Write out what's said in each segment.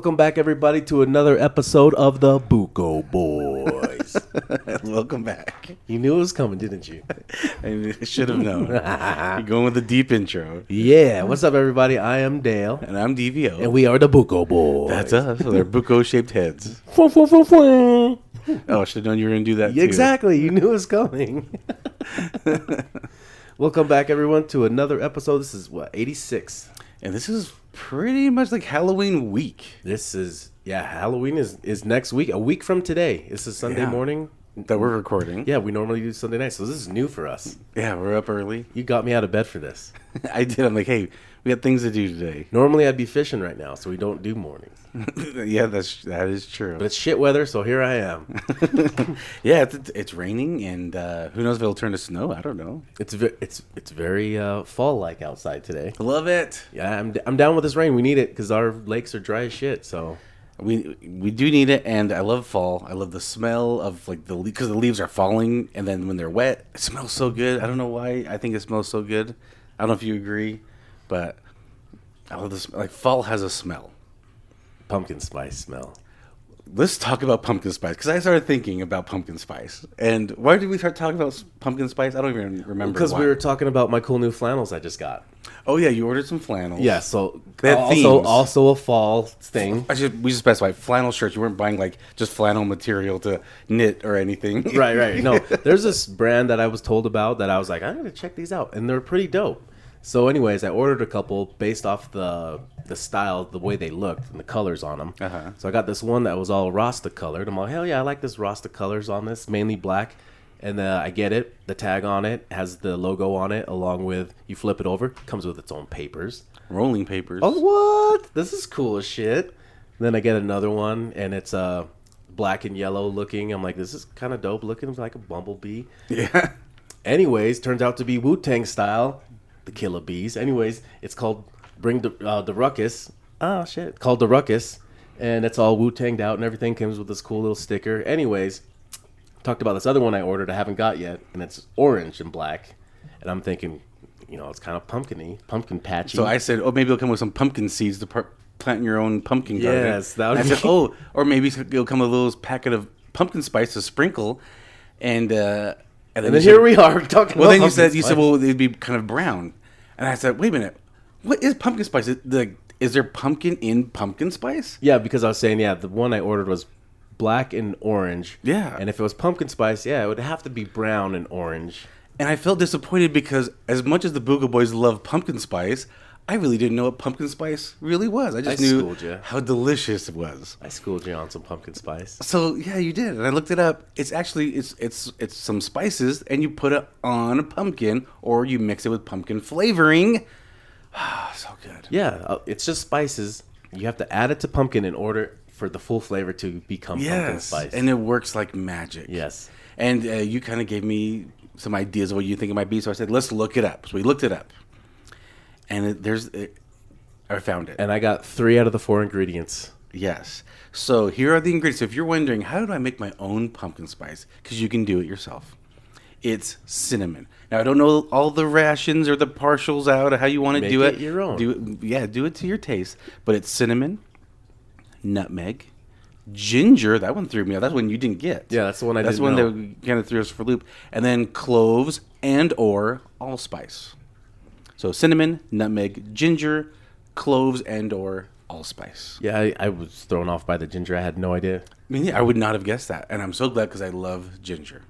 Welcome back, everybody, to another episode of the Buko Boys. Welcome back. you knew it was coming, didn't you? I should have known. You're going with the deep intro. Yeah. What's up, everybody? I am Dale, And I'm DVO. and we are the Buko Boys. That's us. They're buko shaped heads. Oh, I should have known you were going to do that too. exactly. You knew it was coming. Welcome back, everyone, to another episode. This is what eighty six. And this is pretty much like Halloween week. This is yeah. Halloween is is next week. A week from today. This is Sunday Yeah. morning. That we're recording. Yeah, we normally do Sunday night, so this is new for us. Yeah, we're up early. You got me out of bed for this. I did. I'm like, hey, we got things to do today. Normally, I'd be fishing right now, so we don't do mornings. yeah, that's that is true. But it's shit weather, so here I am. yeah, it's, it's raining, and uh, who knows if it'll turn to snow? I don't know. It's ve- it's it's very uh, fall like outside today. Love it. Yeah, I'm, I'm down with this rain. We need it because our lakes are dry as shit. So We we do need it, and I love fall. I love the smell of like the leaves because the leaves are falling, and then when they're wet, it smells so good. I don't know why. I think it smells so good. I don't know if you agree, but I love this. Like fall has a smell. pumpkin spice smell. Let's talk about pumpkin spice because I started thinking about pumpkin spice. And why did we start talking about pumpkin spice? I don't even remember. Because we were talking about my cool new flannels I just got. Oh yeah, you ordered some flannels. Yeah, so They had also themes. also a fall thing. I should we should specify flannel shirts. You weren't buying like just flannel material to knit or anything. right, right. No, there's this brand that I was told about that I was like, I'm gonna check these out, and they're pretty dope. So, anyways, I ordered a couple based off the the style, the way they looked, and the colors on them. Uh-huh. So I got this one that was all Rasta colored. I'm like, hell yeah, I like this Rasta colors on this, mainly black. And uh, I get it. The tag on it has the logo on it, along with you flip it over, comes with its own papers. Rolling papers. Oh, what? This is cool as shit. Then I get another one, and it's uh, black and yellow looking. I'm like, this is kind of dope looking, like a bumblebee. yeah. Anyways, turns out to be Wu Tang style, the Killer Bees. Anyways, it's called Bring the uh, the Ruckus. Oh shit, called the Ruckus, and it's all Wu Tanged out and everything. Comes with this cool little sticker. Anyways, talked about this other one I ordered I haven't got yet, and it's orange and black. And I'm thinking, you know, it's kind of pumpkiny, pumpkin patchy. So I said, oh, maybe it'll come with some pumpkin seeds to par- plant in your own pumpkin garden. Yes, that would And I said, oh, or maybe it'll come with a little packet of pumpkin spice to sprinkle, and uh, and and then here said- we are talking. Well, about then you said you said, well, it'd be kind of brown, and I said, wait a minute, what is pumpkin spice? Is, the, is there pumpkin in pumpkin spice? Yeah, because I was saying, yeah, the one I ordered was black and orange. Yeah. And if it was pumpkin spice, yeah, it would have to be brown and orange. And I felt disappointed because as much as the Buko Boys love pumpkin spice, I really didn't know what pumpkin spice really was. I just I knew schooled ya. how delicious it was. I schooled you on some pumpkin spice. So yeah, you did, and I looked it up. It's actually it's it's it's some spices, and you put it on a pumpkin, or you mix it with pumpkin flavoring. Ah, so good. Yeah, uh, it's just spices. You have to add it to pumpkin in order for the full flavor to become pumpkin Yes, spice. and it works like magic. yes. and uh, you kind of gave me some ideas of what you think it might be. So I said, let's look it up. So we looked it up, and it, there's it, I found it. And I got three out of the four ingredients. Yes. So here are the ingredients. If you're wondering, how do I make my own pumpkin spice? Because you can do it yourself. It's cinnamon. Now I don't know all the rations or the partials out of how you want to do it it. your own. Do it, yeah, do it to your taste. But it's cinnamon, nutmeg, ginger. That one threw me off. That's one you didn't get. Yeah, that's the one I That's didn't one know. that kind of threw us for loop. And then cloves and or allspice. So cinnamon, nutmeg, ginger, cloves and or allspice. Yeah, I, I was thrown off by the ginger. I had no idea. I mean, yeah, I would not have guessed that, and I'm so glad because I love ginger.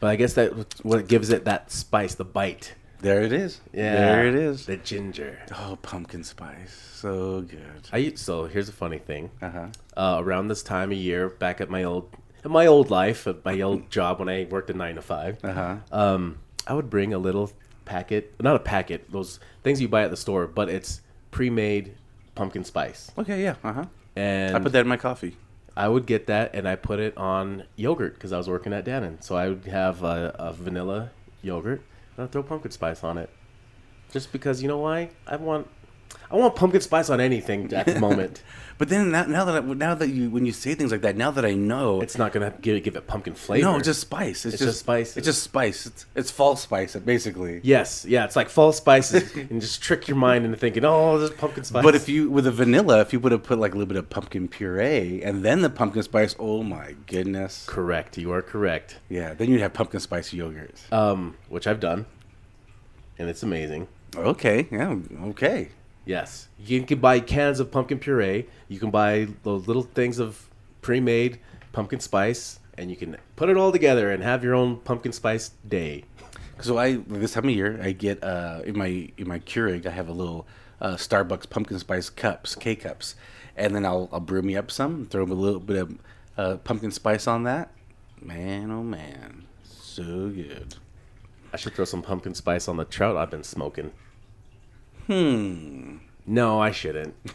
But I guess that what gives it that spice, the bite. There it is. Yeah, there it is. The ginger. Oh, pumpkin spice, so good. I so here's a funny thing. Uh-huh. Uh, around this time of year, back at my old, at my old life, at my old job when I worked a nine to five, Uh-huh. um, I would bring a little packet, not a packet, those things you buy at the store, but it's pre-made pumpkin spice, Okay, yeah, uh huh. and I put that in my coffee. I would get that and I put it on yogurt because I was working at Dannon. So I would have a, a vanilla yogurt and I'd throw pumpkin spice on it. Just because, you know why? I want I want pumpkin spice on anything at the moment. But then now, now that I, now that you when you say things like that, now that I know, it's not gonna give, give it pumpkin flavor. no, it's just spice. It's, It's just spices. It's just spice. It's, it's false spice, basically. yes, yeah. It's like false spices and just trick your mind into thinking, oh, there's pumpkin spice. But if you with a vanilla, if you would have put like a little bit of pumpkin puree and then the pumpkin spice, oh my goodness, correct, you are correct. yeah, then you'd have pumpkin spice yogurt. Um, which I've done, and it's amazing. Okay, yeah, okay. Yes, you can buy cans of pumpkin puree. You can buy those little things of pre-made pumpkin spice, and you can put it all together and have your own pumpkin spice day. So I this time of year I get uh in my in my Keurig I have a little uh, Starbucks pumpkin spice cups K cups, and then I'll I'll brew me up some, throw a little bit of uh, pumpkin spice on that. Man, oh man, so good. I should throw some pumpkin spice on the trout I've been smoking. Hmm. No, I shouldn't.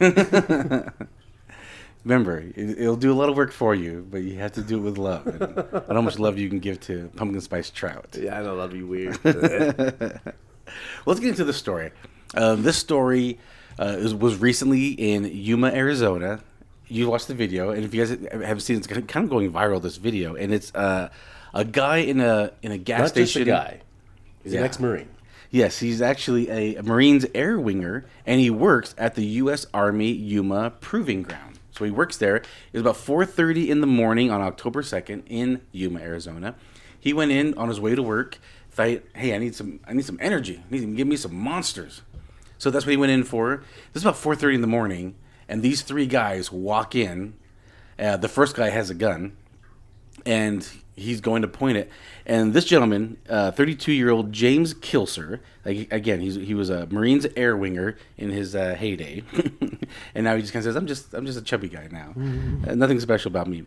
Remember, it, it'll do a lot of work for you, but you have to do it with love. And and how much love you can give to pumpkin spice trout. Yeah, I know that'd be weird. Let's get into the story. Um, this story uh, is, was recently in Yuma, Arizona. You watched the video, and if you guys have seen, it's kind of going viral. This video, and it's uh, a guy in a in a gas Not station. just a guy. He's Yeah. an ex-marine. Yes, he's actually a, Marines air winger, and he works at the U.S. Army Yuma Proving Ground. So he works there. It was about 4:30 in the morning on October 2nd in Yuma, Arizona. He went in on his way to work. Thought, hey, I need some, I need some energy. I need to give me some monsters. So that's what he went in for. This is about 4:30 in the morning, and these three guys walk in. Uh, the first guy has a gun, and he's going to point it. And this gentleman, 32 year old James Kilcer, like, again, he's, he was a Marines air winger in his uh, heyday, and now he just kind of says, "I'm just I'm just a chubby guy now, Uh, nothing special about me."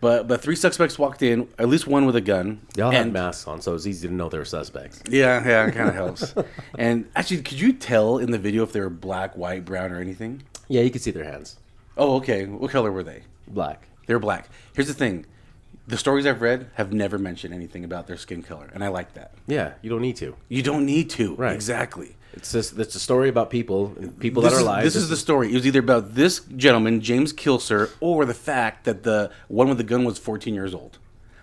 But but three suspects walked in, at least one with a gun. They all had masks on, so it's easy to know they were suspects. Yeah, yeah, it kind of helps. And actually, could you tell in the video if they were black, white, brown, or anything? Yeah, you could see their hands. Oh, okay. What color were they? Black. They're black. Here's the thing: the stories I've read have never mentioned anything about their skin color, and I like that. Yeah, you don't need to. You don't need to. Right. Exactly. It's just it's a story about people, people This that are alive. this is the story. It was either about this gentleman, James Kilcer, or the fact that the one with the gun was 14 years old.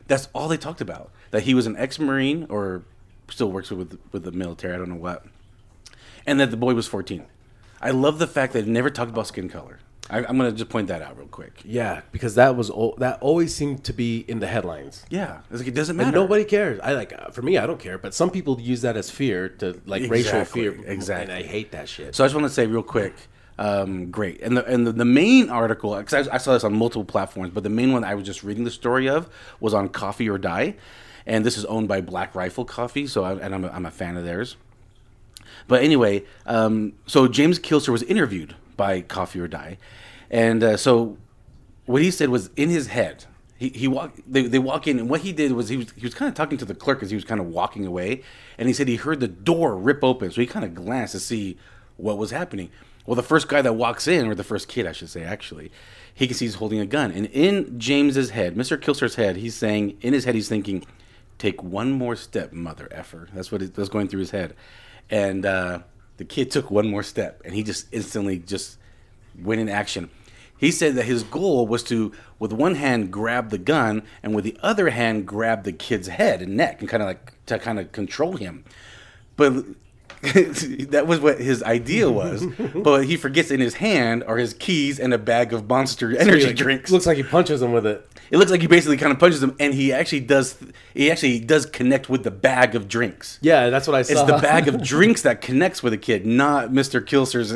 That's all they talked about. That he was an ex-marine or still works with with the military. I don't know what. And that the boy was 14. I love the fact that they never talked about skin color. I, I'm gonna just point that out real quick. yeah, because that was al- that always seemed to be in the headlines. Yeah, it's like it doesn't matter. And nobody cares. I like uh, for me, I don't care. But some people use that as fear to like racial fear. exactly. And I hate that shit. So I just want to say real quick, um, great. And the and the, the main article, because I, I saw this on multiple platforms, but the main one I was just reading the story of was on Coffee or Die, and this is owned by Black Rifle Coffee. So I, and I'm a, I'm a fan of theirs. But anyway, um, so James Kilcer was interviewed by Coffee or Die, and uh, so what he said was in his head. He, he walked. They, they walk in, and what he did was he was he was kind of talking to the clerk as he was kind of walking away, and he said he heard the door rip open. So he kind of glanced to see what was happening. Well, the first guy that walks in, or the first kid, I should say, actually, he can see he's holding a gun, and in James's head, Mister Kilcer's head, he's saying in his head, he's thinking, "Take one more step, mother effer." That's what it was going through his head, and uh, the kid took one more step, and he just instantly just went in action. He said that his goal was to, with one hand, grab the gun, and with the other hand, grab the kid's head and neck, and kind of like to kind of control him. But that was what his idea was. but he forgets in his hand are his keys and a bag of Monster energy Like, drinks. Looks like he punches him with it. It looks like he basically kind of punches him, and he actually does. He actually does connect with the bag of drinks. Yeah, that's what I saw. It's the bag of drinks that connects with a kid, not Mr. Kilcer's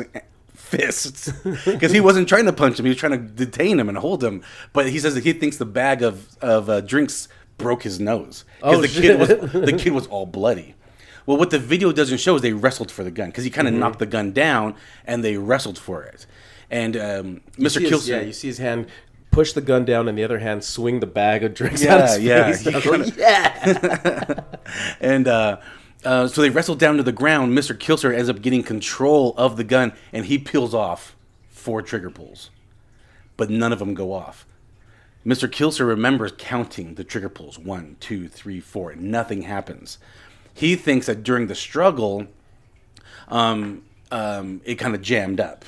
fists. Because he wasn't trying to punch him; he was trying to detain him and hold him. But he says that he thinks the bag of of uh, drinks broke his nose because Oh, the kid was the kid was all bloody. Well, what the video doesn't show is they wrestled for the gun because he kind of Mm-hmm. knocked the gun down and they wrestled for it. And um, Mr. his- Kilcer, yeah, you see his hand push the gun down, and the other hand swing the bag of drinks Yeah, out his yeah. face. He I kinda- like, yeah. and uh, uh, so they wrestle down to the ground. Mr. Kilcer ends up getting control of the gun, and he peels off four trigger pulls, but none of them go off. Mr. Kilcer remembers counting the trigger pulls one, two, three, four, and nothing happens. He thinks that during the struggle, um, um, it kind of jammed up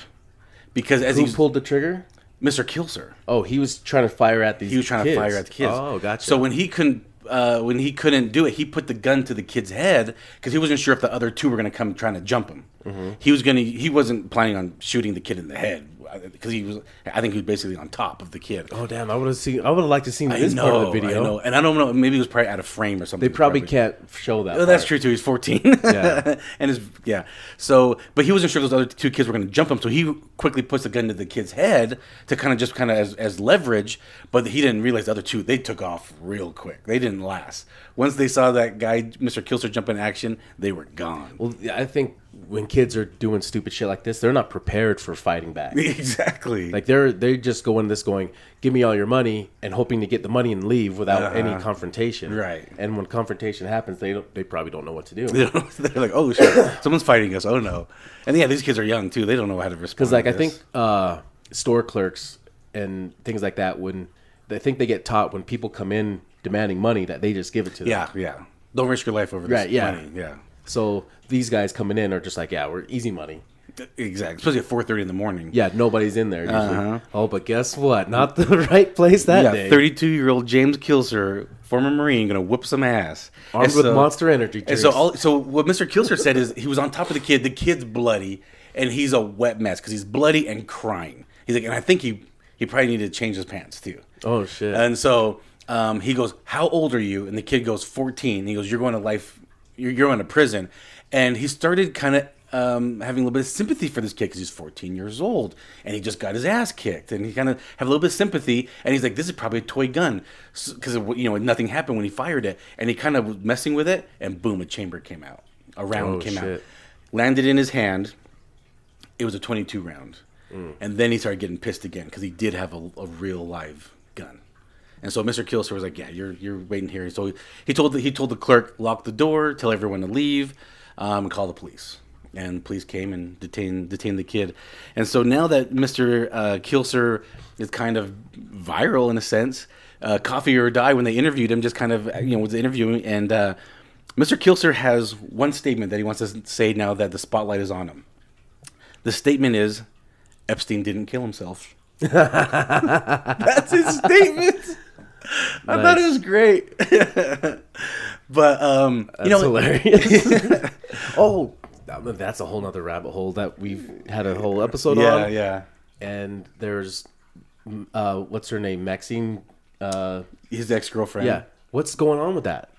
because as Who he pulled the trigger? Mr. Kilcer, Oh, he was trying to fire at these. he was trying kids. to fire at the kids. Oh, gotcha. So when he couldn't, uh, when he couldn't do it, he put the gun to the kid's head because he wasn't sure if the other two were going to come trying to jump him. Mm-hmm. He was going to. He wasn't planning on shooting the kid in the head because he was. I think he was basically on top of the kid. oh damn! I would have seen. I would have liked to seen I this know, part of the video. I know. and I don't know. Maybe it was probably out of frame or something. They probably can't show that. Oh, that's true too. He's 14. Yeah. and his yeah. So, but he wasn't sure those other two kids were going to jump him, so he quickly puts the gun to the kid's head to kind of just kind of as, as leverage. But he didn't realize the other two they took off real quick. They didn't last. Once they saw that guy, Mr. Kilcer, jump in action, they were gone. Well, I think when kids are doing stupid shit like this, they're not prepared for fighting back. exactly. Like they're they just go in this going, give me all your money, and hoping to get the money and leave without any confrontation. Right. And when confrontation happens, they don't, they probably don't know what to do. They they're like, oh shit, someone's fighting us. Oh no. And yeah, these kids are young too. They don't know how to respond. Because like I think uh, store clerks and things like that, when I think they get taught when people come in demanding money that they just give it to them. yeah, yeah. Don't risk your life over this Right, yeah. money. Yeah. So these guys coming in are just like, yeah, we're easy money. Exactly. Especially at four thirty in the morning. Yeah, nobody's in there. Usually. Oh, but guess what? Not the right place that Yeah, day. 32 year old James Kilcer, former Marine, gonna whoop some ass. Armed And with so- Monster Energy And so, all, so what Mr. Kilcer said is he was on top of the kid. The kid's bloody, and he's a wet mess because he's bloody and crying. He's like, and I think he he probably needed to change his pants too. Oh shit. And so um, he goes, "How old are you?" And the kid goes, "14." He goes, "You're going to life. You're, going to prison." And he started kind of um, having a little bit of sympathy for this kid because he's 14 years old and he just got his ass kicked. And he kind of have a little bit of sympathy. And he's like, "This is probably a toy gun," because you know nothing happened when he fired it. And he kind of was messing with it, and boom, a chamber came out. A round Oh, came out, landed in his hand. It was a 22 round. And then he started getting pissed again because he did have a, a real live. And so Mr. Kilcer was like, "Yeah, you're you're waiting here." So he, told the, he told the clerk lock the door, tell everyone to leave, um, and call the police. And police came and detained detained the kid. And so now that Mr. Uh, Kilcer is kind of viral in a sense, uh, Coffee or Die when they interviewed him, just kind of you know was interviewing, and uh, Mr. Kilcer has one statement that he wants to say now that the spotlight is on him. The statement is, Epstein didn't kill himself. That's his statement. I thought it was great. but um, That's you know, hilarious. oh, that's a whole nother rabbit hole that we've had a whole episode yeah, on. yeah. Yeah. And there's, uh, what's her name? Maxine. Uh, His ex girlfriend. yeah. What's going on with that?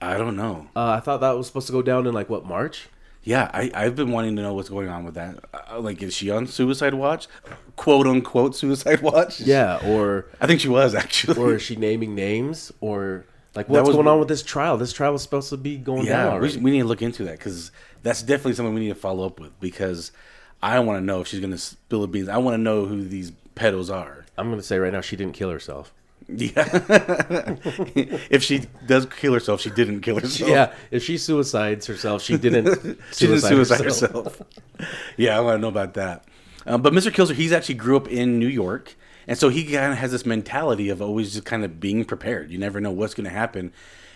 I don't know. Uh, I thought that was supposed to go down in like what March? Yeah, I, I've been wanting to know what's going on with that. Uh, like, is she on suicide watch? Quote unquote suicide watch? Yeah, or I think she was actually. or is she naming names or like what's was- going on with this trial? This trial was supposed to be going down yeah, we, already. we need to look into that because that's definitely something we need to follow up with because I want to know if she's going to spill the beans. I want to know who these pedos are. I'm gonna say right now she didn't kill herself. Yeah. if she does kill herself, she didn't kill herself. Yeah, if she suicides herself, she didn't. she didn't suicide herself. herself. yeah, I want to know about that. Um, but Mr. Kilcer, he's actually grew up in New York, and so he kind of has this mentality of always just kind of being prepared. You never know what's going to happen,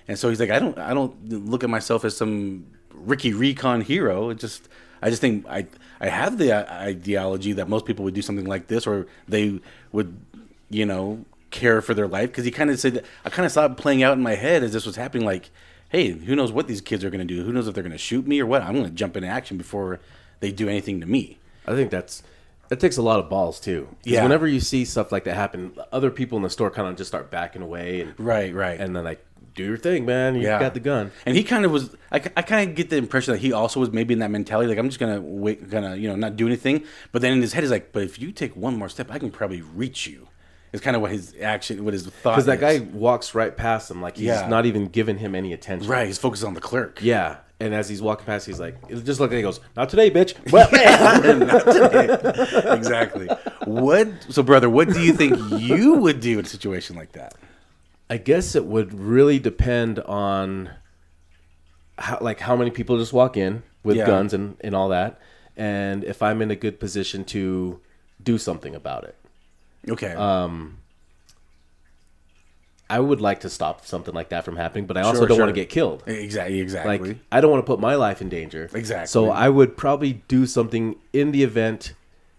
and so he's like, I don't, I don't look at myself as some Ricky Recon hero. It just, I just think I, I have the uh, ideology that most people would do something like this, or they would, you know, care for their life. Because he kind of said, I kind of saw it playing out in my head as this was happening. Like, hey, who knows what these kids are going to do? Who knows if they're going to shoot me or what? I'm going to jump into action before they do anything to me. I think that's that takes a lot of balls too. Yeah. Whenever you see stuff like that happen, other people in the store kind of just start backing away and Right, right. and then like do your thing, man. You Yeah. got the gun. And he kind of was. I, I kind of get the impression that he also was maybe in that mentality, like I'm just gonna wait, gonna you know not do anything. But then in his head, he's like, but if you take one more step, I can probably reach you. It's kind of what his action, what his thought. Because that is. guy walks right past him, like he's Yeah. not even giving him any attention. right? He's focused on the clerk. Yeah. And as he's walking past, he's like, it just look like he goes, "Not today, bitch." Well. Not today. exactly. What? So, brother, what do you think you would do in a situation like that? I guess it would really depend on how, like how many people just walk in with Yeah. guns and, and all that, and if I'm in a good position to do something about it. Okay. Um, I would like to stop something like that from happening, but I also Sure, don't sure. want to get killed. Exactly. Exactly. Like I don't want to put my life in danger. Exactly. So I would probably do something in the event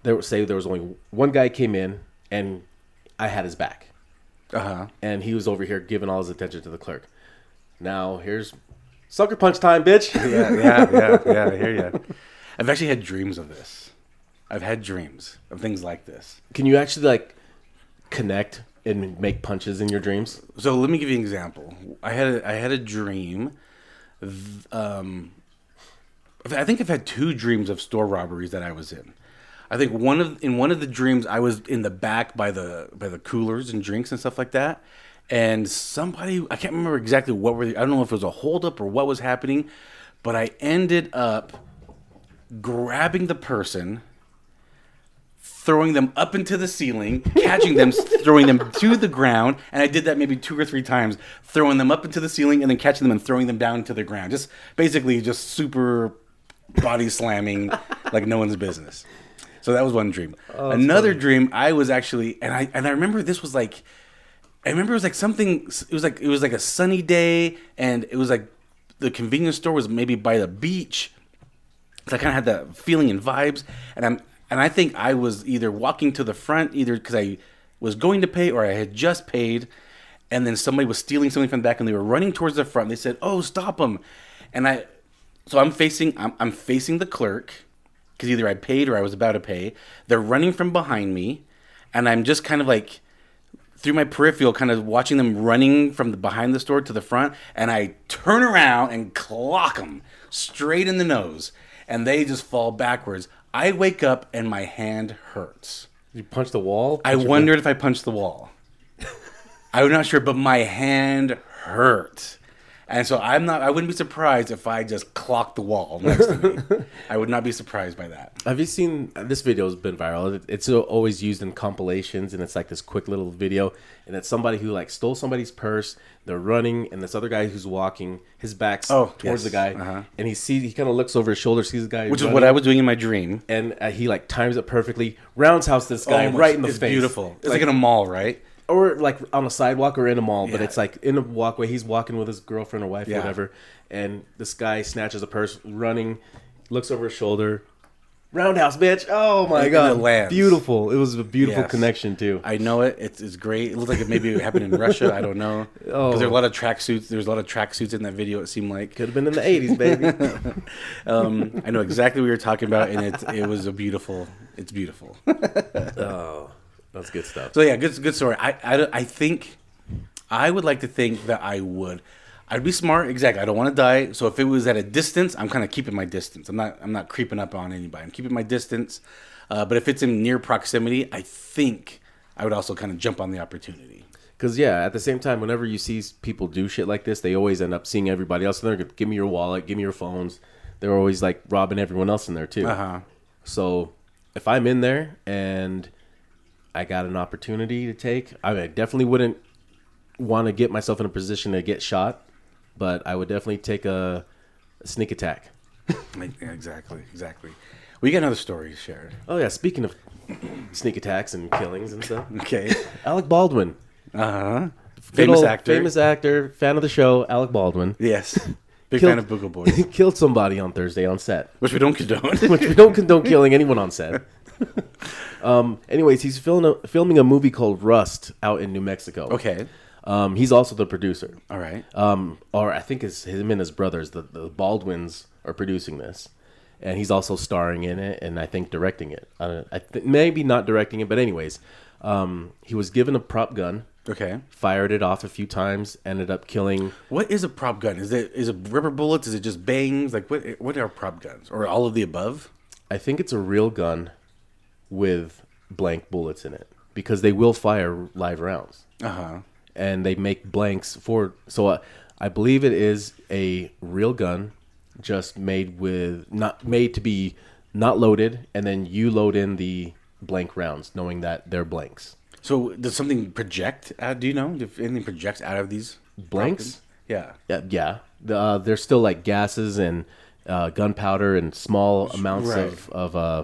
there say there was only one guy came in and I had his back uh huh. and he was over here giving all his attention to the clerk. Now here's sucker punch time, bitch. Yeah. Yeah. Yeah. Yeah. I hear you. I've actually had dreams of this. I've had dreams of things like this. Can you actually like connect and make punches in your dreams? So let me give you an example. I had a, I had a dream. Um, I think I've had two dreams of store robberies that I was in. I think one of in one of the dreams I was in the back by the by the coolers and drinks and stuff like that, and somebody I can't remember exactly what were the, I don't know if it was a holdup or what was happening, but I ended up grabbing the person throwing them up into the ceiling, catching them, throwing them to the ground, and I did that maybe two or three times, throwing them up into the ceiling and then catching them and throwing them down to the ground. Just basically just super body slamming like no one's business. So that was one dream. Oh, Another dream, I was actually, and I and I remember this was like, I remember it was like something. It was like it was like a sunny day, and it was like the convenience store was maybe by the beach. So I kind of had that feeling and vibes, and I'm and I think I was either walking to the front, either because I was going to pay or I had just paid, and then somebody was stealing something from the back, and they were running towards the front. They said, "Oh, stop them!" And I, so I'm facing I'm, I'm facing the clerk because either I paid or I was about to pay. They're running from behind me, and I'm just kind of like through my peripheral, kind of watching them running from the behind the store to the front, and I turn around and clock them straight in the nose, and they just fall backwards. I wake up and my hand hurts. You punch the wall. I wondered if I punched the wall. I'm not sure, but my hand hurt. And so I'm not. I wouldn't be surprised if I just clocked the wall next to me. I would not be surprised by that. Have you seen this video? Has been viral. It's always used in compilations, and it's like this quick little video, and it's somebody who like stole somebody's purse. They're running, and this other guy who's walking, his back's Oh, towards yes. the guy, Uh-huh. and he sees he kind of looks over his shoulder, sees the guy, Which is what I was doing in my dream. and uh, he like times it perfectly, roundhouse this guy Oh, right in the it's face. Beautiful. It's like, in a mall, right? Or like on a sidewalk or in a mall, but Yeah. it's like in a walkway. He's walking with his girlfriend or wife Yeah. or whatever, and this guy snatches a purse, running, looks over his shoulder, roundhouse, bitch! Oh my And god, lands. beautiful! It was a beautiful Yes. connection too. I know it. It's, it's great. It looks like it maybe happened in Russia. I don't know. Oh. there are a lot of tracksuits. There's a lot of tracksuits in that video. It seemed like. Could have been in the '80s, baby. Um, I know exactly what you're talking about, and it it was a beautiful. It's beautiful. oh, that's good stuff. So yeah, good good story. I, I, I think I would like to think that I would. I'd be smart. Exactly. I don't want to die. So if it was at a distance, I'm kind of keeping my distance. I'm not. I'm not creeping up on anybody. I'm keeping my distance. Uh, but if it's in near proximity, I think I would also kind of jump on the opportunity. Because yeah, at the same time, whenever you see people do shit like this, they always end up seeing everybody else. in they're give me your wallet, give me your phones. They're always like robbing everyone else in there too. Uh huh. So if I'm in there and I got an opportunity to take, I, mean, I definitely wouldn't want to get myself in a position to get shot, but I would definitely take a, a sneak attack. Exactly. Exactly. We got another story shared. Oh yeah, speaking of sneak attacks and killings and stuff, Okay. Alec Baldwin, Uh huh. Famous old actor. famous actor, fan of the show, Alec Baldwin, Yes. Big Killed- fan of Buko Boys, killed somebody on Thursday on set. which we don't condone. which we don't condone killing anyone on set. Um, anyways, he's filming a, filming a movie called Rust out in New Mexico. okay. Um, he's also the producer. All right. Um, or I think it's him and his brothers, the, the Baldwins, are producing this, and he's also starring in it, and I think directing it. Uh, I th- maybe not directing it, but anyways, um, he was given a prop gun, Okay. fired it off a few times, ended up killing. What is a prop gun? Is it is it rubber bullets? Is it just bangs? Like what what are prop guns? Or all of the above? I think it's a real gun with blank bullets in it because they will fire live rounds. Uh huh. and they make blanks for so uh, I believe it is a real gun just made with not made to be not loaded and then you load in the blank rounds knowing that they're blanks So does something project? Out, do you know if anything projects out of these Blanks? Yeah. yeah yeah the, uh, there's still like gases and uh, gunpowder and small amounts Right. of, of uh,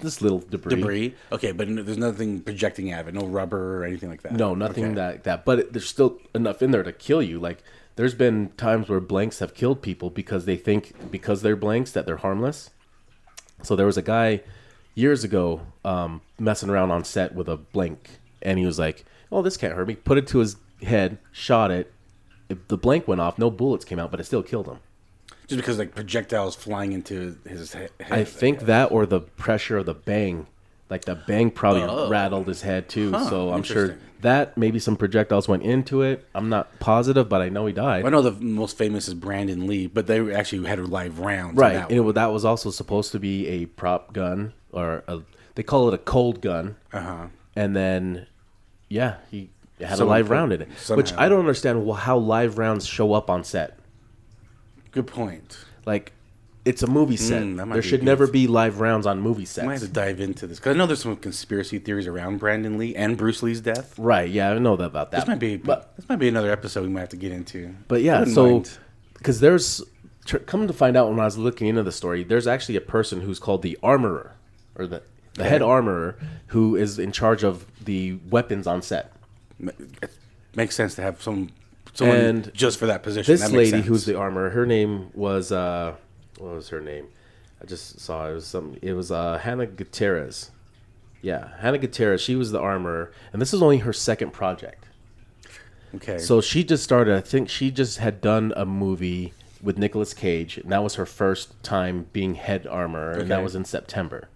this little debris. Debris. Okay, but there's nothing projecting out of it. No rubber or anything like that. No, nothing Okay. that that. But it, there's still enough in there to kill you. Like there's been times where blanks have killed people because they think because they're blanks that they're harmless. So there was a guy years ago um, messing around on set with a blank, and he was like, "Oh, this can't hurt me." Put it to his head, shot it. It- the blank went off. No bullets came out, but it still killed him. Just because like projectiles flying into his head. I think that or the pressure of the bang, like the bang probably Oh. rattled his head too. Huh, so I'm sure that maybe some projectiles went into it. I'm not positive, but I know he died. I know the most famous is Brandon Lee, but they actually had a live rounds. right, that and one. that was also supposed to be a prop gun or a, they call it a cold gun, Uh-huh. and then yeah, he had a live round in it, which. I don't understand how live rounds show up on set. Good point. Like, it's a movie set. Mm, that might there be should good. never be live rounds on movie sets. I might have to dive into this because I know there's some conspiracy theories around Brandon Lee and Bruce Lee's death. Right? Yeah, I know about that. This might be, but this might be another episode we might have to get into. But yeah, so because there's tr- come to find out when I was looking into the story, there's actually a person who's called the armorer or the the head armorer who is in charge of the weapons on set. it makes sense to have some someone And just for that position. This That lady sense. who's the armor, her name was uh, what was her name? I just saw it was some. It was uh, Hannah Gutierrez. Yeah, Hannah Gutierrez. She was the armor, and this is only her second project. okay. So she just started. I think she just had done a movie with Nicolas Cage, and that was her first time being head armor, and that was in September.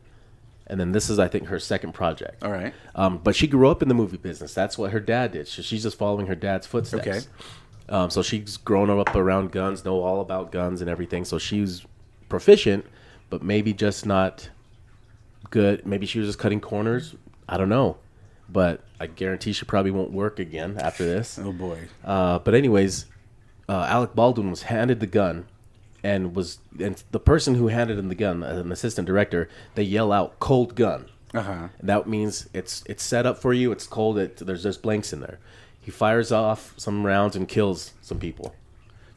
And then this is, I think, her second project. all right. Um, but she grew up in the movie business. That's what her dad did. So she's just following her dad's footsteps. Okay. Um, so she's grown up around guns, know all about guns and everything. So she's proficient, but maybe just not good. Maybe she was just cutting corners. I don't know. But I guarantee she probably won't work again after this. Oh boy. Uh, but anyways, uh, Alec Baldwin was handed the gun, and was and the person who handed him the gun, an assistant director, they yell out "cold gun." Uh huh. And that means it's it's set up for you. It's cold. It, there's just blanks in there. He fires off some rounds and kills some people.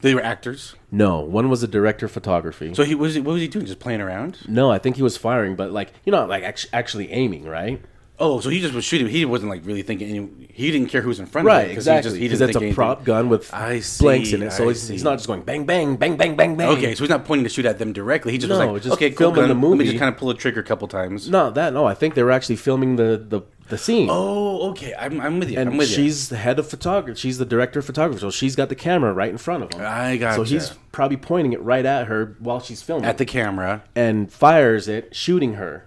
They were actors. No, one was a director of photography. So he was. What was he doing? Just playing around? no, I think he was firing, but like you know, like actually aiming, right? Oh, so he just was shooting. He wasn't like really thinking. Any, he didn't care who was in front Right, of him. 'cause exactly. He just, he Because it's a anything. prop gun with I see, blanks in it, so he's, he's not just going bang, bang, bang, bang, bang, bang. Okay, so he's not pointing to shoot at them directly. He just No, was like, just okay, cool filming gun. the Let me movie. just kind of pull the trigger a couple times. No, that no. I think they were actually filming the the, the scene. Oh, okay. I'm, I'm with you. and I'm with she's the head of photography. She's the director of photography, so she's got the camera right in front of him. I got. So gotcha. he's probably pointing it right at her while she's filming. At the camera. and fires it, shooting her.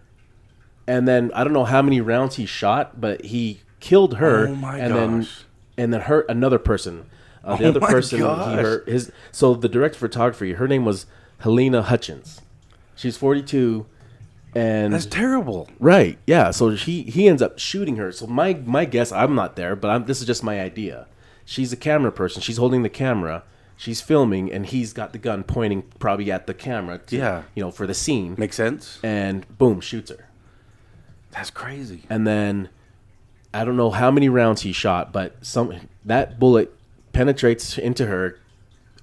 And then I don't know how many rounds he shot, but he killed her. Oh my and then and then hurt another person. Uh, the Oh other person gosh. he hurt his. So the director of photography, her name was Halyna Hutchins. She's forty two, and That's terrible. Right. Yeah. So he he ends up shooting her. So my my guess, I'm not there, but I'm, this is just my idea. She's a camera person. She's holding the camera. She's filming, and he's got the gun pointing probably at the camera. To, Yeah. You know, for the scene. Makes sense. and boom, shoots her. That's crazy. And then I don't know how many rounds he shot, but some that bullet penetrates into her.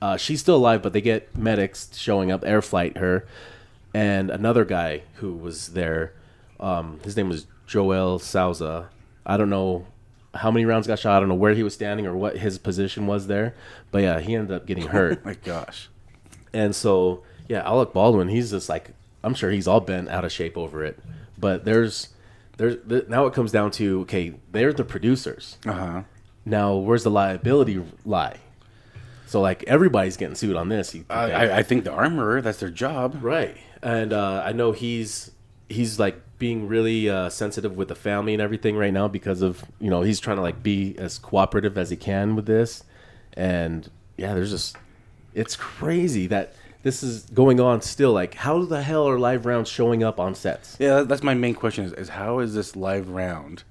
Uh, she's still alive, but they get medics showing up, air flight her, and another guy who was there. Um, his name was Joel Souza. I don't know how many rounds got shot. I don't know where he was standing or what his position was there, but yeah, he ended up getting hurt. My gosh. And so, yeah, Alec Baldwin, he's just like, I'm sure he's all bent out of shape over it. But there's, there's th- now it comes down to okay, they're the producers. Uh huh. Now, where's the liability lie? So like everybody's getting sued on this. you think. I, I think the armorer. That's their job. right? And uh, I know he's he's like being really uh, sensitive with the family and everything right now because of you know he's trying to like be as cooperative as he can with this. And yeah, there's just it's crazy that this is going on still. Like, how the hell are live rounds showing up on sets? Yeah, that's my main question: is, is how is this live round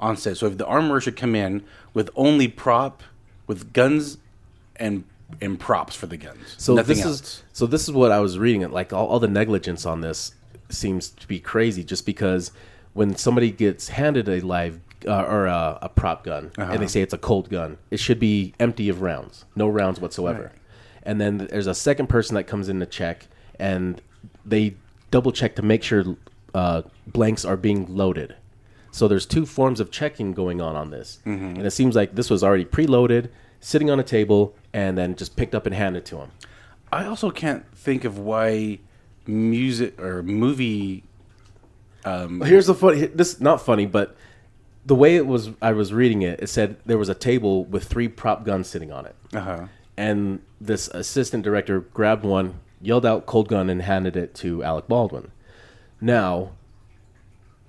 on set? So if the armorer should come in with only prop, with guns, and and props for the guns, So nothing this else. is so this is what I was reading. It like all, all the negligence on this seems to be crazy, just because when somebody gets handed a live uh, or a, a prop gun Uh-huh. and they say it's a cold gun, it should be empty of rounds, no rounds whatsoever. And then there's a second person that comes in to check, and they double check to make sure uh, blanks are being loaded. So there's two forms of checking going on on this, and it seems like this was already preloaded, sitting on a table, and then just picked up and handed to him. I also can't think of why music or movie. Um, Here's the funny. This not funny, but the way it was, I was reading it. It said there was a table with three prop guns sitting on it, uh-huh. And this assistant director grabbed one, yelled out "cold gun," and handed it to Alec Baldwin. Now,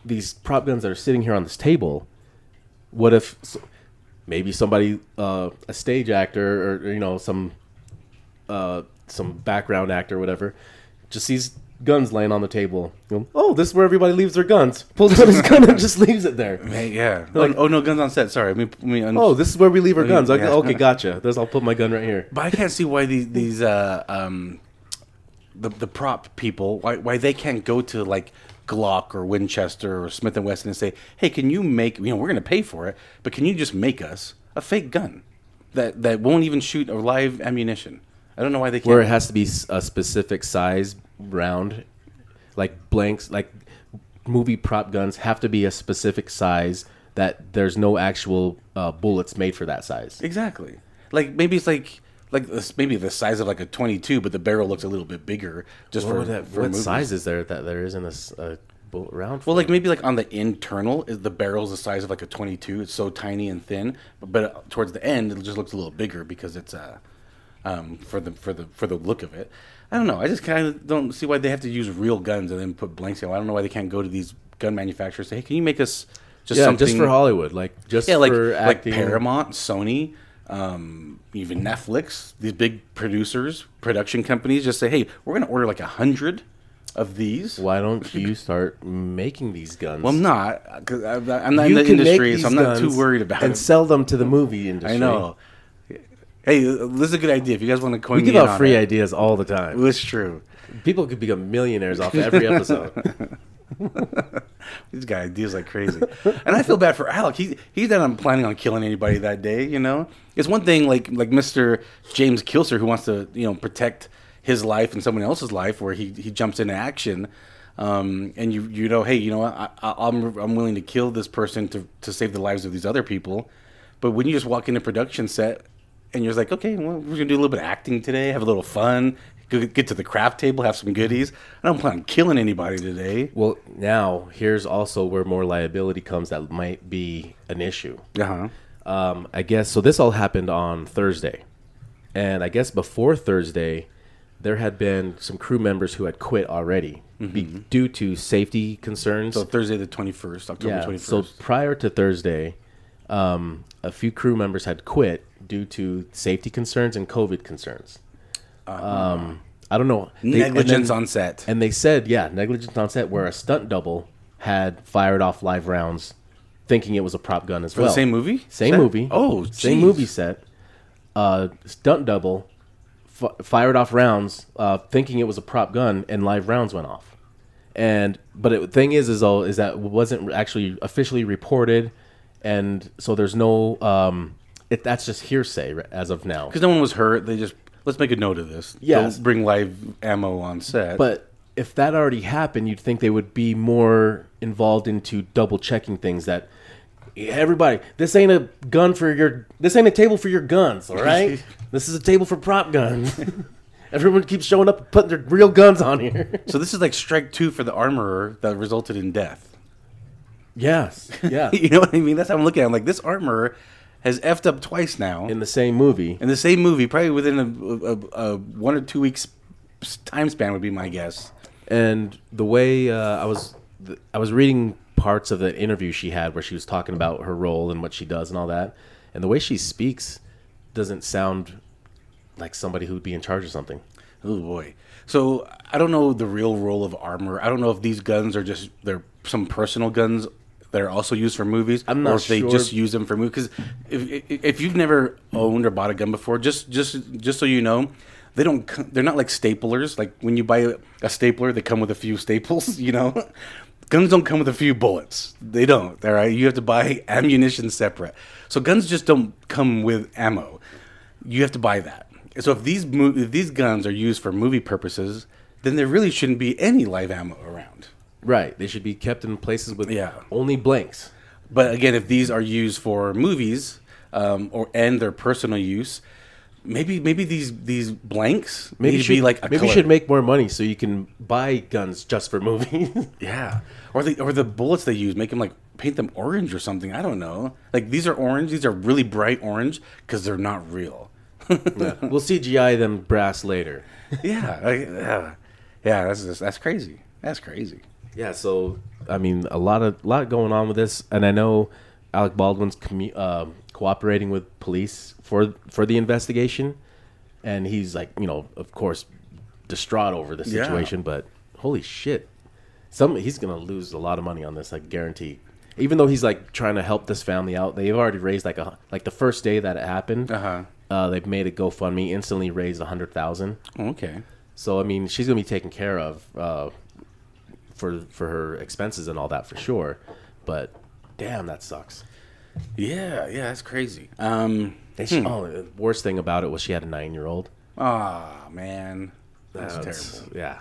these prop guns that are sitting here on this table, what if maybe somebody, uh, a stage actor or you know some, uh, some background actor, or whatever, just sees guns laying on the table. You know, oh, this is where everybody leaves their guns. Pulls out his gun and just leaves it there. Yeah. Like- oh, oh, no, guns on set. Sorry. Let me, let me un- Oh, this is where we leave our Yeah. guns. Okay, okay, gotcha. This, I'll put my gun right here. But I can't see why these these uh, um, the the prop people why why they can't go to like Glock or Winchester or Smith and Wesson and say, hey, can you make you know we're gonna pay for it, but can you just make us a fake gun that that won't even shoot a live ammunition? I don't know why they can't. Where it has to be a specific size round, like blanks, like movie prop guns have to be a specific size that there's no actual uh, bullets made for that size. Exactly. Like maybe it's like like this, maybe the size of like a 22, but the barrel looks a little bit bigger just What, for, that- for what movies. size is there that there isn't a s- a bullet round? For? Well, like maybe like on the internal, is the barrel's the size of like a 22. It's so tiny and thin, but, but towards the end, it just looks a little bigger because it's uh, um, for the for the for the look of it. I don't know. I just kind of don't see why they have to use real guns and then put blanks in. I don't know why they can't go to these gun manufacturers and say, "Hey, can you make us just yeah, something?" just for Hollywood, like just yeah, like for like. Paramount, Sony, um, even Netflix, these big producers, production companies, just say, "Hey, we're going to order like a hundred of these." Why don't you start making these guns? Well, I'm not because I'm not You in the industry, so I'm not too worried about and it. sell them to the movie industry. I know. Hey, this is a good idea. If you guys want to coin We give out free it. ideas all the time. It's true. People could become millionaires off every episode. These guy ideas like crazy, and I feel bad for Alec. He he's not planning on killing anybody that day. You know, it's one thing like like Mister James Kilcer who wants to you know protect his life and someone else's life, where he he jumps into action. Um, and you you know, hey, you know, I, I, I'm I'm willing to kill this person to to save the lives of these other people. But when you just walk into production set and you're like, okay, well, we're gonna do a little bit of acting today, have a little fun, get to the craft table, have some goodies. I don't plan on killing anybody today. Well, now here's also where more liability comes that might be an issue. Uh huh. Um, I guess so. This all happened on Thursday, and I guess before Thursday, there had been some crew members who had quit already be, due to safety concerns. So Thursday the twenty first, October yeah. twenty So prior to Thursday, um, a few crew members had quit due to safety concerns and COVID concerns. Um, I don't know They- and Negligence then- on set. and they said, yeah, negligence on set, where a stunt double had fired off live rounds, thinking it was a prop gun as For well. the same movie? Same Set? movie. Oh, same jeez. movie set. Uh, stunt double f- fired off rounds, uh, thinking it was a prop gun, and live rounds went off. And but the thing is, is all is that it wasn't actually officially reported, and so there's no. Um, it, that's just hearsay as of now. Because no one was hurt. They just let's make a note of this. Yes. Don't bring live ammo on set. But if that already happened, you'd think they would be more involved into double checking things. That everybody, this ain't a gun for your, this ain't a table for your guns. All right, this is a table for prop guns. Everyone keeps showing up and putting their real guns on here. so this is like strike two for the armorer that resulted in death. yes, yeah. you know what I mean? That's how I'm looking at. it. I'm like, this armorer has effed up twice now In the same movie, in the same movie, probably within a, a, a one or two weeks time span would be my guess. and the way uh, I was, th- I was reading parts of the interview she had where she was talking about her role and what she does and all that, and the way she speaks doesn't sound like somebody who'd be in charge of something. Oh boy. So I don't know the real role of armor. I don't know if these guns are just they're some personal guns that are also used for movies, I'm not or if they just use them for movies. Because if, if you've never owned or bought a gun before, just just just so you know, they don't they're not like staplers. Like when you buy a, stapler, they come with a few staples. You know, guns don't come with a few bullets. They don't. All right, you have to buy ammunition separate. So guns just don't come with ammo. You have to buy that. So if these if these guns are used for movie purposes, then there really shouldn't be any live ammo around. Right. They should be kept in places with Yeah. only blanks. But again, if these are used for movies um, or and their personal use, maybe maybe these these blanks Maybe need you to be should- like a maybe you color. should make more money so you can buy guns just for movies. yeah, or the or the bullets they use make them like paint them orange or something. I don't know. Like these are orange. These are really bright orange because they're not real. we'll CGI them brass later. yeah, like, yeah, yeah. That's that's crazy. That's crazy. Yeah, so I mean, a lot of lot going on with this, and I know Alec Baldwin's commu- uh, cooperating with police for for the investigation, and he's like, you know, of course, distraught over the Yeah. situation. But holy shit, some he's gonna lose a lot of money on this, I guarantee. Even though he's like trying to help this family out, they've already raised like a like the first day that it happened. Uh-huh. Uh, they've made a GoFundMe, instantly raised a hundred thousand. Okay. So I mean, she's gonna be taken care of uh, for for her expenses and all that for sure. But damn, that sucks. Yeah, yeah. That's crazy. Um. She, Oh, the worst thing about it was she had a nine year old. Ah, man. That's terrible. Yeah,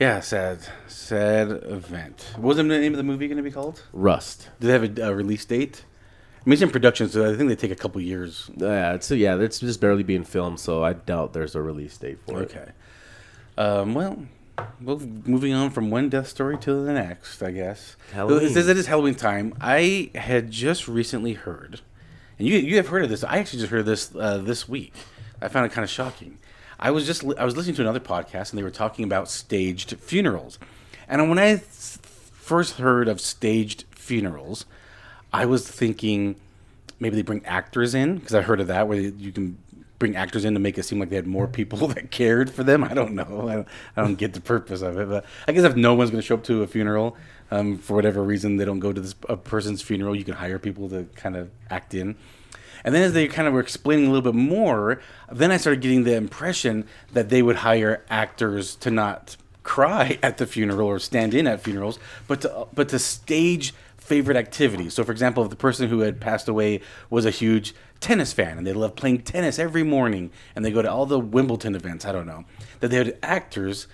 Yeah, sad, sad event. What was the name of the movie going to be called? Rust. Did they have a, a release date? I mean, it's in production, so I think they take a couple years. Yeah, it's yeah, it's just barely being filmed, so I doubt there's a release date for it. Okay. Um, well, well, moving on from one death story to the next, I guess. Halloween. It says it is Halloween time. I had just recently heard, and you you have heard of this. I actually just heard this uh, this week. I found it kind of shocking. I was just I was listening to another podcast, and they were talking about staged funerals. And when I first heard of staged funerals, I was thinking maybe they bring actors in because I heard of that where you can bring actors in to make it seem like they had more people that cared for them. I don't know. I don't, I don't get the purpose of it, but I guess if no one's going to show up to a funeral um, for whatever reason, they don't go to this a person's funeral. You can hire people to kind of act in. And then as they kind of were explaining a little bit more, then I started getting the impression that they would hire actors to not cry at the funeral or stand in at funerals, but to but to stage favorite activity. So, for example, if the person who had passed away was a huge tennis fan and they love playing tennis every morning and they go to all the Wimbledon events, I don't know, that they had actors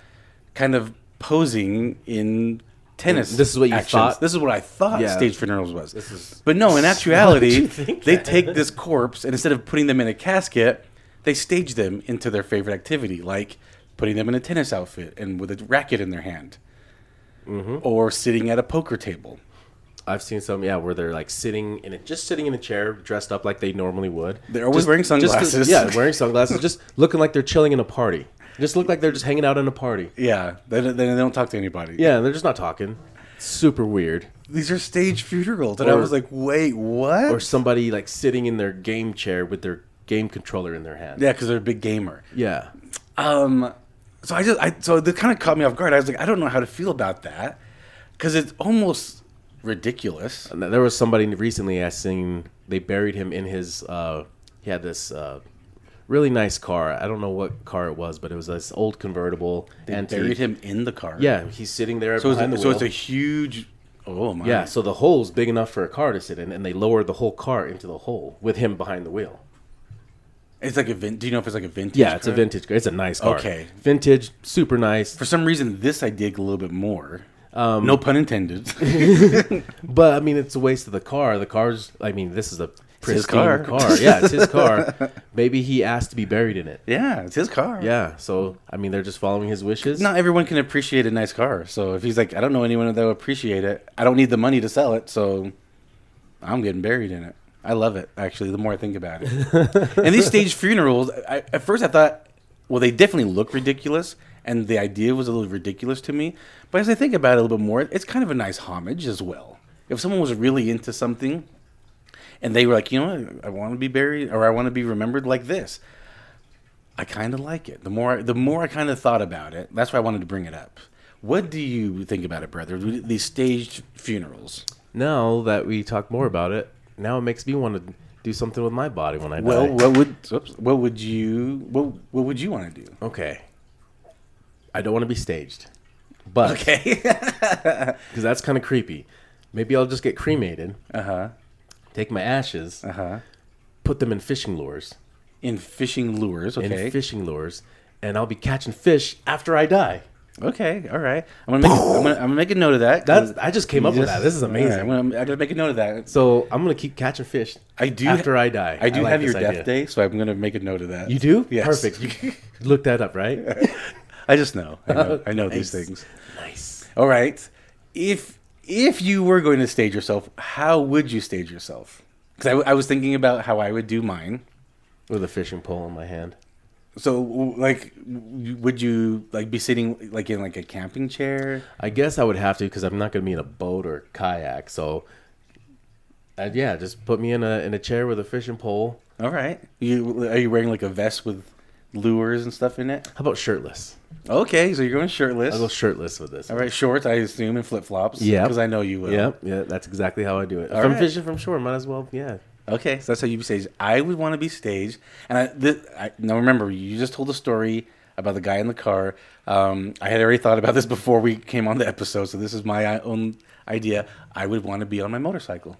kind of posing in tennis. This is what you actions. thought? This is what I thought Yeah. stage funerals was. This is- but no, in actuality, they take this corpse and instead of putting them in a casket, they stage them into their favorite activity, like putting them in a tennis outfit and with a racket in their hand, Mm-hmm. or sitting at a poker table. I've seen some, yeah, where they're like sitting in it, just sitting in a chair, dressed up like they normally would. They're always Just- wearing sunglasses. yeah, wearing sunglasses, just looking like they're chilling in a party. Just look like they're just hanging out in a party. Yeah, they, don't- they don't talk to anybody. Yeah, they're just not talking. Super weird. these are stage funerals, and I was like, wait, what? Or somebody like sitting in their game chair with their game controller in their hand. yeah, because they're a big gamer. Yeah. Um, so I just, I so that kind of caught me off guard. I was like, I don't know how to feel about that because it's almost ridiculous. And There was somebody recently I seen they buried him in his uh he had this uh really nice car. I don't know what car it was, but it was this old convertible They and buried him in the car. Yeah, he's sitting there So it's, behind a, the so wheel. it's a huge. Oh my. yeah, so the hole's big enough for a car to sit in, and they lowered the whole car into the hole with him behind the wheel. It's like a vin- Do you know if it's like a vintage? Yeah, it's a vintage car. It's a nice car. Okay. vintage, super nice. For some reason, this I dig a little bit more. Um, no pun intended. But I mean, it's a waste of the car. The car's. I mean, this is a his car. car. Yeah, it's his car. Maybe he asked to be buried in it. yeah, it's his car. Yeah, so I mean, they're just following his wishes. Not everyone can appreciate a nice car. So if he's like, I don't know anyone that will appreciate it. I don't need the money to sell it, so I'm getting buried in it. I love it. Actually, the more I think about it. and these staged funerals, I, at first I thought, well, they definitely look ridiculous, and the idea was a little ridiculous to me. But as I think about it a little bit more, it's kind of a nice homage as well. If someone was really into something, and they were like, you know, I, I want to be buried or I want to be remembered like this. I kind of like it. The more the more I kind of thought about it, that's why I wanted to bring it up. What do you think about it, brother? These staged funerals. Now that we talk more about it, now it makes me want to do something with my body when I die. Well, what would oops, what would you what what would you want to do? okay. I don't want to be staged, but Okay. because that's kind of creepy. Maybe I'll just get cremated, uh huh. take my ashes, Uh huh. put them in fishing lures, In fishing lures. Okay. in fishing lures, and I'll be catching fish after I die. Okay, all right. I'm gonna make, I'm gonna, I'm gonna make a note of that. That's I just came up with that. This is All right, amazing. I'm gonna, I'm gonna make a note of that. So I'm gonna keep catching fish. I do after I die. I do like have your death idea. day, so I'm gonna make a note of that. You do? Yes. Perfect. Look that up, right? I just know. I know, I know these Nice. things. nice. All right. If if you were going to stage yourself, how would you stage yourself? Because I, w- I was thinking about how I would do mine. With a fishing pole in my hand. So, like, would you like be sitting like in like a camping chair? I guess I would have to because I'm not gonna be in a boat or kayak. So, uh, yeah, just put me in a in a chair with a fishing pole. All right. You are you wearing like a vest with lures and stuff in it? How about shirtless? Okay, so you're going shirtless. I'll go shirtless with this. All right, shorts, I assume, and flip flops. Yeah, because I know you will. Yeah, yeah, that's exactly how I do it. All I'm right. fishing from shore, might as well. Yeah. Okay, so that's how you be staged. I would want to be staged, and I, th- I now remember you just told a story about the guy in the car. Um, I had already thought about this before we came on the episode, so this is my own idea. I would want to be on my motorcycle.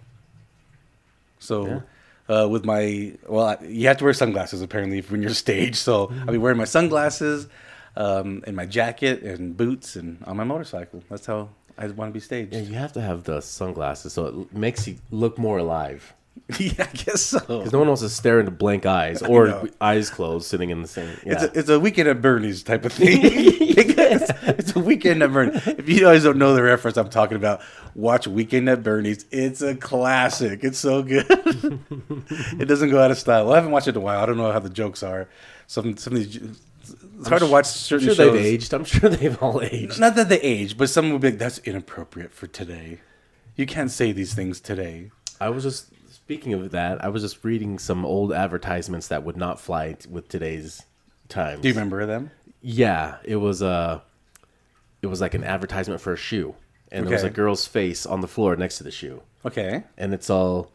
So, uh, with my well, you have to wear sunglasses apparently when you're staged. So I'll be wearing my sunglasses, um, and my jacket and boots, and on my motorcycle. That's how I want to be staged. Yeah, you have to have the sunglasses so it makes you look more alive. yeah, I guess so. Because no one wants to stare into blank eyes or eyes closed, sitting in the same. Yeah. It's, a, it's a weekend at Bernie's type of thing. it's, it's a weekend at Bernie's. If you guys don't know the reference I'm talking about, watch Weekend at Bernie's. It's a classic. It's so good. it doesn't go out of style. Well, I haven't watched it in a while. I don't know how the jokes are. Some some of these. It's hard to watch I'm sure shows. they've aged. I'm sure they've all aged. Not that they age, but some would be like, "That's inappropriate for today." You can't say these things today. I was just speaking of that. I was just reading some old advertisements that would not fly t- with today's times. Do you remember them? Yeah, it was uh it was like an advertisement for a shoe, and there was a girl's face on the floor next to the shoe, Okay. and it's all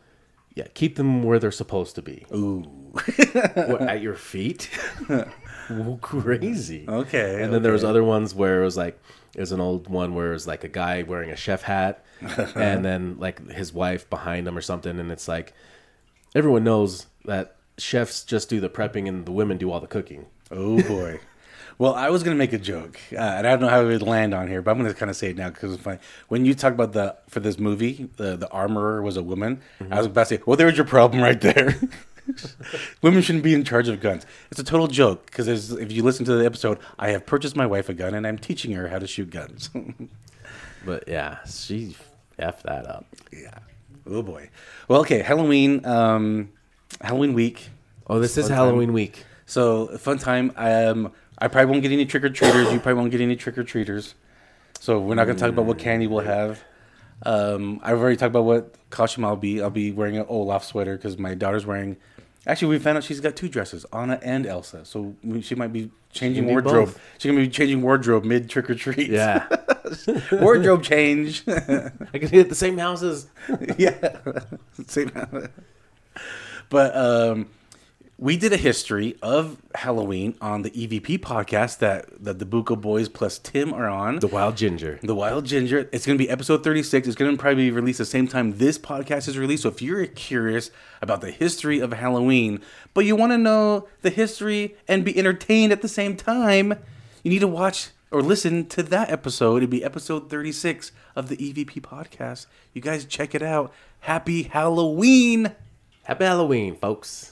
yeah, keep them where they're supposed to be. Ooh. what, at your feet? Well, Crazy. Okay, And then there was other ones where it was like it was an old one where it was like a guy wearing a chef hat, and then like his wife behind him or something, and it's like everyone knows that chefs just do the prepping and the women do all the cooking. Oh boy. Well, I was gonna make a joke, uh, and I don't know how it would land on here, but I'm gonna kind of say it now because it's funny. When you talk about the for this movie, the the armorer was a woman. I was about to say, well, there's your problem right there. Women shouldn't be in charge of guns. It's a total joke because if you listen to the episode, I have purchased my wife a gun and I'm teaching her how to shoot guns. But yeah, she f that up. yeah. Oh boy. Well, okay. Halloween. Um, Halloween week. Oh, this is Fun Halloween week. So fun time. Um, I probably won't get any trick or treaters. You probably won't get any trick or treaters. So we're not gonna talk about what candy we'll have. Um, I've already talked about what costume I'll be. I'll be wearing an Olaf sweater because my daughter's wearing. Actually, we found out she's got two dresses, Anna and Elsa. So she might be changing be wardrobe. both. She's gonna be changing wardrobe mid trick or treat. Yeah, wardrobe change. I can hit the same houses. yeah. Same. House. But um, we did a history of Halloween on the EVP podcast that, that the Buko Boys plus Tim are on. The Wild Ginger. The Wild Ginger. It's going to be episode 36. It's going to probably be released the same time this podcast is released. So if you're curious about the history of Halloween, but you want to know the history and be entertained at the same time, you need to watch or listen to that episode. It'd be episode 36 of the EVP podcast. You guys check it out. Happy Halloween. Happy Halloween, folks.